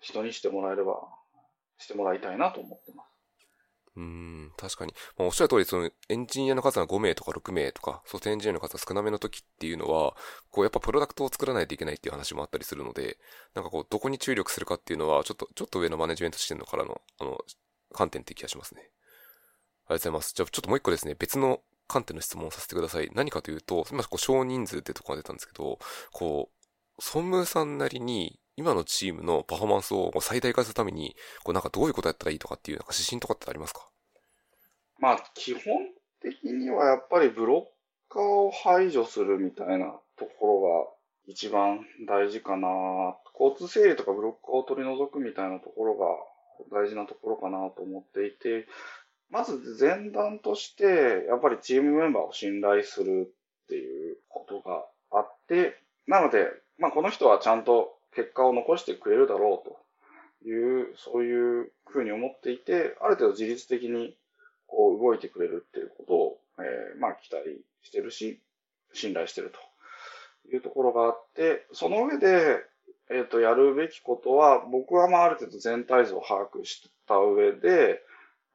人にしてもらえれば、してもらいたいなと思ってます。うん、確かに。まあ、おっしゃる通り、その、エンジニアの数が5名とか6名とか、ソフトエンジニアの数が少なめの時っていうのは、こう、やっぱプロダクトを作らないといけないっていう話もあったりするので、なんかこう、どこに注力するかっていうのは、ちょっと、ちょっと上のマネジメント視点のからの、あの、観点って気がしますね。ありがとうございます。じゃあ、ちょっともう一個ですね、別の観点の質問をさせてください。何かというと、今、こう、少人数ってとこが出たんですけど、こう、ソンムーさんなりに、今のチームのパフォーマンスを最大化するために、こうなんかどういうことやったらいいとかっていうなんか指針とかってありますか？まあ、基本的にはやっぱりブロッカーを排除するみたいなところが一番大事かな。交通整理とかブロッカーを取り除くみたいなところが大事なところかなと思っていて、まず前段として、やっぱりチームメンバーを信頼するっていうことがあって、なので、まあこの人はちゃんと結果を残してくれるだろうという、そういうふうに思っていて、ある程度自律的にこう動いてくれるっていうことを、えー、まあ期待してるし、信頼してるというところがあって、その上で、えっ、ー、と、やるべきことは、僕はまあある程度全体像を把握した上で、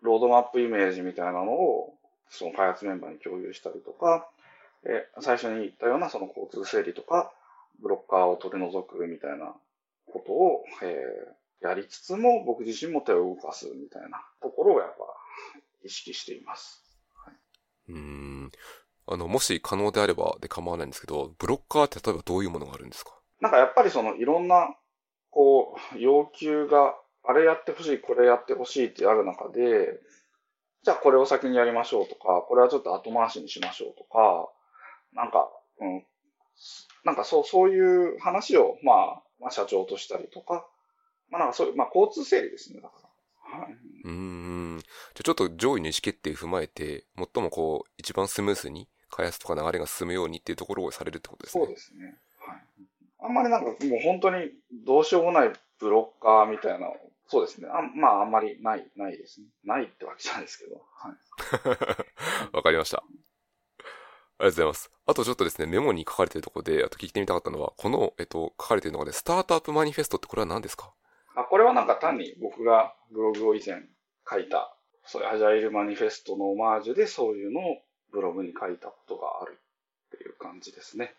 ロードマップイメージみたいなのを、その開発メンバーに共有したりとか、えー、最初に言ったようなその交通整理とか、ブロッカーを取り除くみたいなことを、えー、やりつつも、僕自身も手を動かすみたいなところをやっぱ意識しています。はい、うん。あの、もし可能であればで構わないんですけど、ブロッカーって例えばどういうものがあるんですか？なんかやっぱりそのいろんな、こう、要求が、あれやってほしい、これやってほしいってある中で、じゃあこれを先にやりましょうとか、これはちょっと後回しにしましょうとか、なんか、うん、なんかそう、そういう話を、まあ、まあ、社長としたりとか、まあなんかそういう、まあ交通整理ですね、だから。はい。うん。じゃちょっと上位の意思決定を踏まえて、最もこう、一番スムースに開発とか流れが進むようにっていうところをされるってことですね。そうですね。はい。あんまりなんかもう本当にどうしようもないブロッカーみたいなそうですね。あまあ、あんまりない、ないですね。ないってわけじゃないですけど。はい。わかりました。ありがとうございます。あとちょっとですね、メモに書かれているところで、あと聞いてみたかったのは、この、えっと、書かれているのがね、スタートアップマニフェストってこれは何ですか？あ、これはなんか単に僕がブログを以前書いた、そういうアジャイルマニフェストのオマージュでそういうのをブログに書いたことがあるっていう感じですね。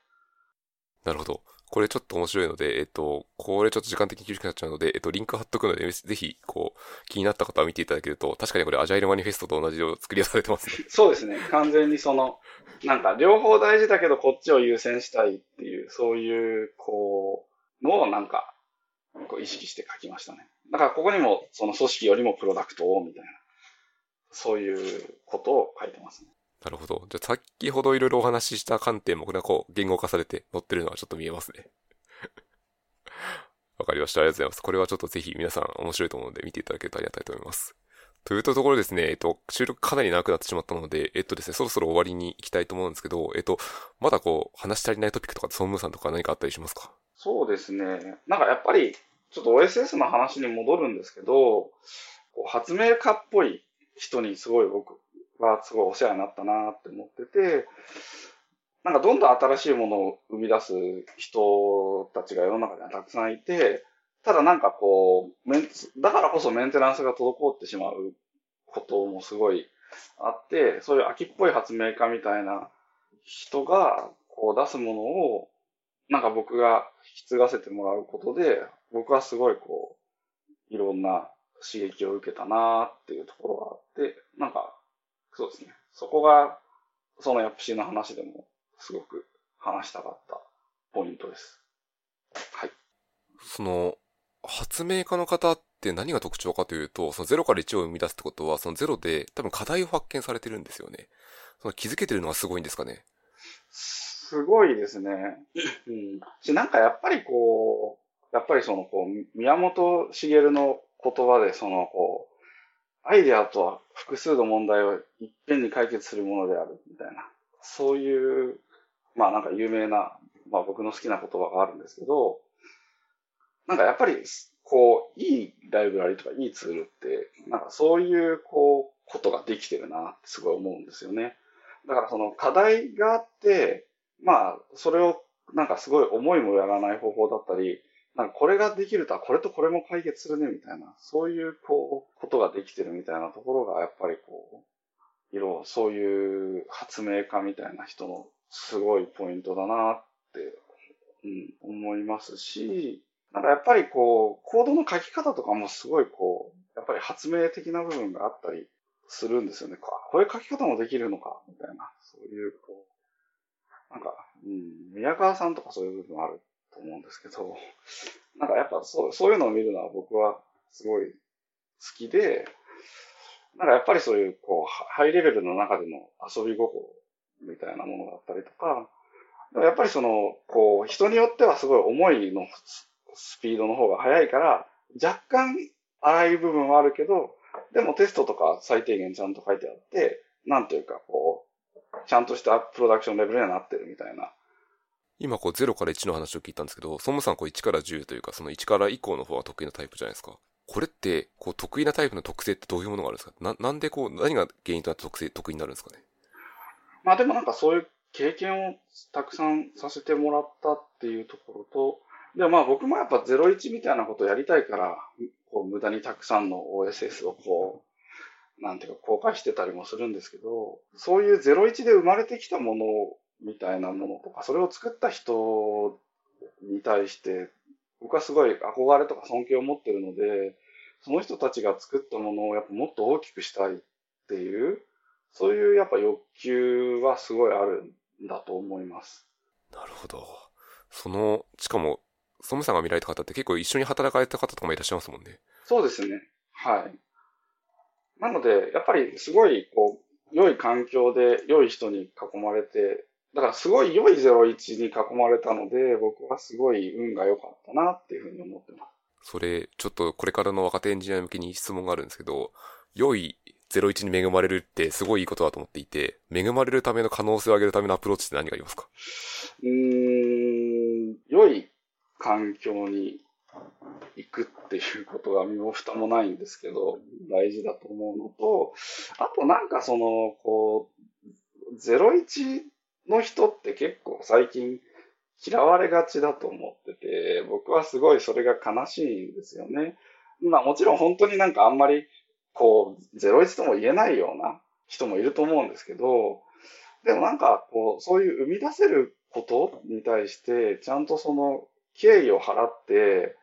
なるほど。これちょっと面白いので、えっと、これちょっと時間的に厳しくなっちゃうので、えっと、リンク貼っとくので、ぜひ、こう、気になった方は見ていただけると、確かにこれアジャイルマニフェストと同じを作り出されてますね。そうですね。完全にその、なんか両方大事だけどこっちを優先したいっていう、そういう、こう、のをなんか、こう意識して書きましたね。だからここにも、その組織よりもプロダクトを、みたいな、そういうことを書いてますね。なるほど。じゃあ、先ほどいろいろお話しした観点も、これはこう、言語化されて載ってるのはちょっと見えますね。わかりました。ありがとうございます。これはちょっとぜひ皆さん面白いと思うので見ていただけるとありがたいと思います。というところですね、えっと、収録かなり長くなってしまったので、えっとですね、そろそろ終わりに行きたいと思うんですけど、えっと、まだこう、話し足りないトピックとか、総務さんとか何かあったりしますか？そうですね。なんかやっぱり、ちょっと OSS の話に戻るんですけど、こう発明家っぽい人にすごい僕はすごいお世話になったなって思ってて、なんかどんどん新しいものを生み出す人たちが世の中にはたくさんいて、ただなんかこう、メンだからこそメンテナンスが滞ってしまうこともすごいあって、そういう秋っぽい発明家みたいな人がこう出すものを、なんか僕が引き継がせてもらうことで、僕はすごいこう、いろんな刺激を受けたなっていうところがあって、なんか、そうですね。そこが、そのヤプシーの話でもすごく話したかったポイントです。はい。その、発明家の方って何が特徴かというと、その0から1を生み出すってことは、その0で多分課題を発見されてるんですよね。その気づけてるのはすごいんですかね？すごいですね。うん。し、なんかやっぱりこう、やっぱりそのこう、宮本茂の言葉でそのこう、アイデアとは複数の問題をいっぺんに解決するものであるみたいな。そういう、まあなんか有名な、まあ僕の好きな言葉があるんですけど、なんかやっぱり、こう、いいライブラリとかいいツールって、なんかそういう、こう、ことができてるなってすごい思うんですよね。だからその課題があって、まあ、それをなんかすごい思いもやらない方法だったり、なんかこれができると、これとこれも解決するね、みたいな、そういう、こう、ことができてるみたいなところが、やっぱりこう、色、そういう発明家みたいな人のすごいポイントだなって、うん、思いますし、なんかやっぱりこう、コードの書き方とかもすごいこう、やっぱり発明的な部分があったりするんですよね。こういう書き方もできるのか、みたいな。そういう、こう、なんか、うん、宮川さんとかそういう部分あると思うんですけど、なんかやっぱそうそういうのを見るのは僕はすごい好きで、なんかやっぱりそういう、こう、ハイレベルの中での遊び心みたいなものだったりとか、やっぱりその、こう、人によってはすごい思いのスピードの方が速いから、若干荒い部分はあるけど、でもテストとか最低限ちゃんと書いてあって、なんというかこう、ちゃんとしたプロダクションレベルにはなってるみたいな今こう0から1の話を聞いたんですけど、ソムさんこう1から10というか、その1から以降の方は得意なタイプじゃないですか。これって、こう得意なタイプの特性ってどういうものがあるんですか？な、なんでこう、何が原因となって特性、得意になるんですかね？まあでもなんかそういう経験をたくさんさせてもらったっていうところと、でもまあ僕もやっぱ01みたいなことをやりたいから、こう無駄にたくさんの OSS をこう、なんていうか公開してたりもするんですけど、そういう01で生まれてきたものをみたいなものとか、それを作った人に対して、僕はすごい憧れとか尊敬を持ってるので、その人たちが作ったものをやっぱもっと大きくしたいっていう、そういうやっぱ欲求はすごいあるんだと思います。なるほど。その、しかも、ソムさんが見られた方って結構一緒に働かれた方とかもいらっしゃいますもんね。そうですね。はい。なので、やっぱりすごい、こう、良い環境で良い人に囲まれてだからすごい良い01に囲まれたので、僕はすごい運が良かったなっていうふうに思ってます。それ、ちょっとこれからの若手エンジニア向けに質問があるんですけど、良い01に恵まれるってすごいいいことだと思っていて、恵まれるための可能性を上げるためのアプローチって何がありますか？うーん、良い環境に行くっていうことが身も蓋もないんですけど、大事だと思うのと、あとなんかその、こう、01の人って結構最近嫌われがちだと思ってて、僕はすごいそれが悲しいんですよね。まあもちろん本当になんかあんまりこう、01とも言えないような人もいると思うんですけど、でもなんかこう、そういう生み出せることに対して、ちゃんとその敬意を払って、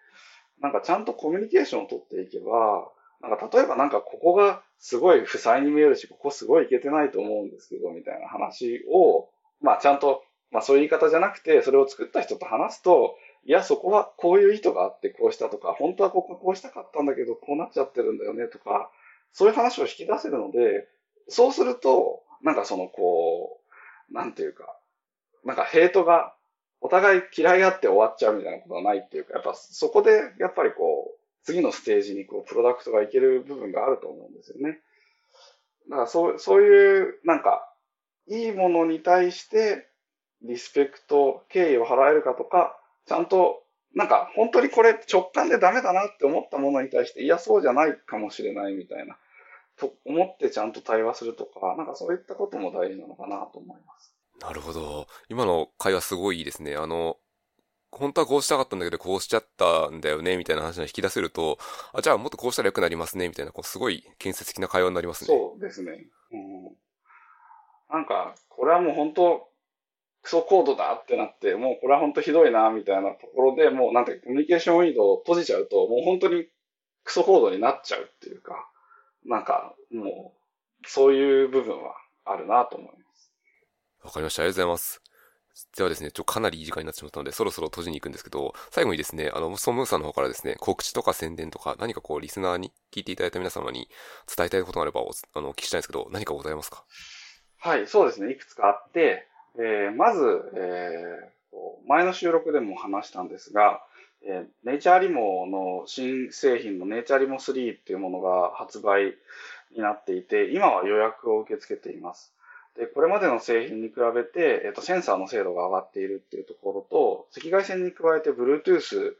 なんかちゃんとコミュニケーションを取っていけば、なんか例えばなんかここがすごい負債に見えるし、ここすごいいけてないと思うんですけど、みたいな話を、まあちゃんと、まあそういう言い方じゃなくて、それを作った人と話すと、いや、そこはこういう意図があってこうしたとか、本当はこここうしたかったんだけど、こうなっちゃってるんだよねとか、そういう話を引き出せるので、そうすると、なんかそのこう、なんていうか、なんかヘイトがお互い嫌いあって終わっちゃうみたいなことはないっていうか、やっぱそこでやっぱりこう、次のステージにこう、プロダクトがいける部分があると思うんですよね。だからそう、そういう、なんか、いいものに対してリスペクト、敬意を払えるかとか、ちゃんと、なんか本当にこれ直感でダメだなって思ったものに対して、いや、そうじゃないかもしれないみたいな、と思ってちゃんと対話するとか、なんかそういったことも大事なのかなと思います。なるほど。今の会話すごいいいですね。あの、本当はこうしたかったんだけど、こうしちゃったんだよね、みたいな話を引き出せると、あ、じゃあもっとこうしたら良くなりますね、みたいな、こう、すごい建設的な会話になりますね。そうですね。うんなんか、これはもう本当、クソコードだってなって、もうこれは本当ひどいな、みたいなところでもうなんてコミュニケーションウィンドを閉じちゃうと、もう本当にクソコードになっちゃうっていうか、なんか、もう、そういう部分はあるなと思います。わかりました。ありがとうございます。ではですね、ちょ、かなりいい時間になってしまったので、そろそろ閉じに行くんですけど、最後にですね、あの、ソムーさんの方からですね、告知とか宣伝とか、何かこう、リスナーに聞いていただいた皆様に伝えたいことがあれば、あの、お聞きしたいんですけど、何かございますか？はい、そうですね。いくつかあって、えー、まず、えー、前の収録でも話したんですが、えー、ネイチャーリモの新製品のネイチャーリモ3っていうものが発売になっていて、今は予約を受け付けています。で、これまでの製品に比べて、えっ、ー、と、センサーの精度が上がっているっていうところと、赤外線に加えて Bluetooth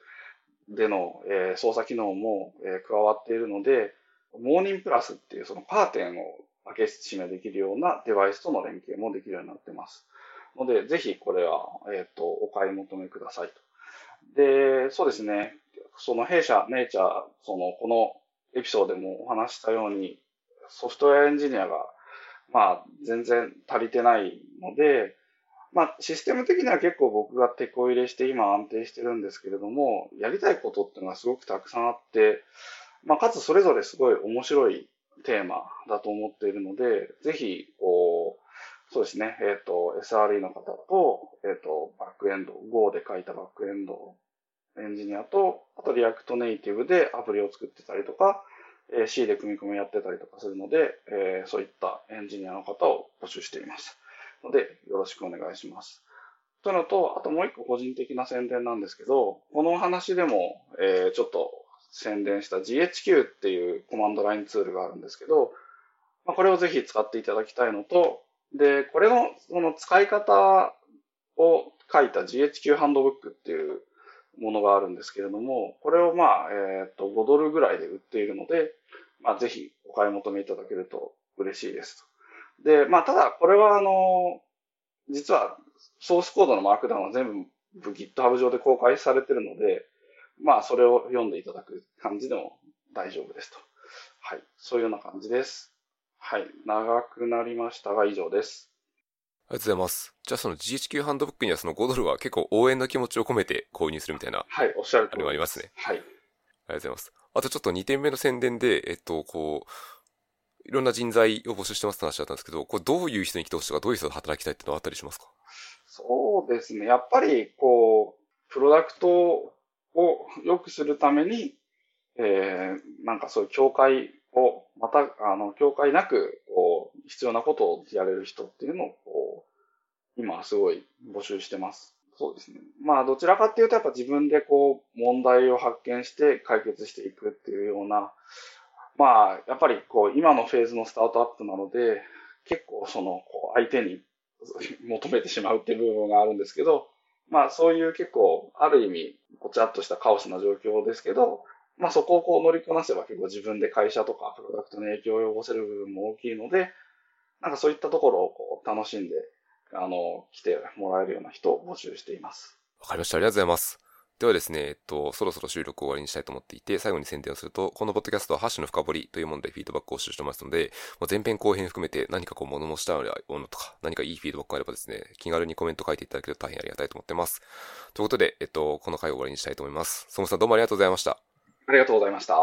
での、えー、操作機能も、えー、加わっているので、モーニングプラスっていうそのカーテンを開け閉めできるようなデバイスとの連携もできるようになってます。ので、ぜひこれは、えっ、ー、と、お買い求めくださいと。で、そうですね。その弊社、ネイチャー、その、このエピソードでもお話したように、ソフトウェアエンジニアが、まあ、全然足りてないので、まあ、システム的には結構僕がてこ入れして今安定してるんですけれども、やりたいことっていうのはすごくたくさんあって、まあ、かつそれぞれすごい面白いテーマだと思っているので、ぜひ、こう、そうですね、えっ、ー、と、SRE の方と、えっ、ー、と、バックエンド、Go で書いたバックエンドエンジニアと、あと React Native でアプリを作ってたりとか、え C で組み込みやってたりとかするので、えー、そういったエンジニアの方を募集しています。ので、よろしくお願いします。というのと、あともう一個個人的な宣伝なんですけど、この話でも、えー、ちょっと宣伝した GHQ っていうコマンドラインツールがあるんですけど、まあ、これをぜひ使っていただきたいのと、で、これのその使い方を書いた GHQ ハンドブックっていうものがあるんですけれども、これをまあ、えっ、と、5ドルぐらいで売っているので、まあ、ぜひお買い求めいただけると嬉しいですと。で、まあ、ただ、これはあの、実はソースコードのマークダウンは全部 GitHub 上で公開されてるので、まあ、それを読んでいただく感じでも大丈夫ですと。はい。そういうような感じです。はい。長くなりましたが以上です。ありがとうございます。じゃあその GHQ ハンドブックにはその5ドルは結構応援の気持ちを込めて購入するみたいな。はい、おっしゃるあれもありますね。はい。ありがとうございます。あとちょっと2点目の宣伝で、えっと、こう、いろんな人材を募集してますって話だったんですけど、これどういう人に来てほしいとか、どういう人が働きたいっていうのはあったりしますか？そうですね。やっぱり、こう、プロダクトを良くするために、えー、なんかそういう境界を、また、あの、境界なく、こう、必要なことをやれる人っていうのを、こう、今すごい募集してます。そうですね。まあ、どちらかっていうと、やっぱ自分でこう、問題を発見して解決していくっていうような、まあ、やっぱりこう、今のフェーズのスタートアップなので、結構その、こう、相手に求めてしまうっていう部分があるんですけど、まあ、そういう結構、ある意味、ごちゃっとしたカオスな状況ですけど、まあ、そこをこう乗りこなせば結構自分で会社とかプロダクトに影響を及ぼせる部分も大きいので、なんかそういったところをこう楽しんであの、来てもらえるような人を募集しています。わかりました。ありがとうございます。ではですね、えっと、そろそろ収録を終わりにしたいと思っていて、最後に宣伝をすると、このポッドキャストはハッシュの深掘りというものでフィードバックを集してますので、前編後編含めて何かこう物申したいものとか、何かいいフィードバックがあればですね、気軽にコメント書いていただけると大変ありがたいと思ってます。ということで、えっと、この回を終わりにしたいと思います。そもさんどうもありがとうございました。ありがとうございました。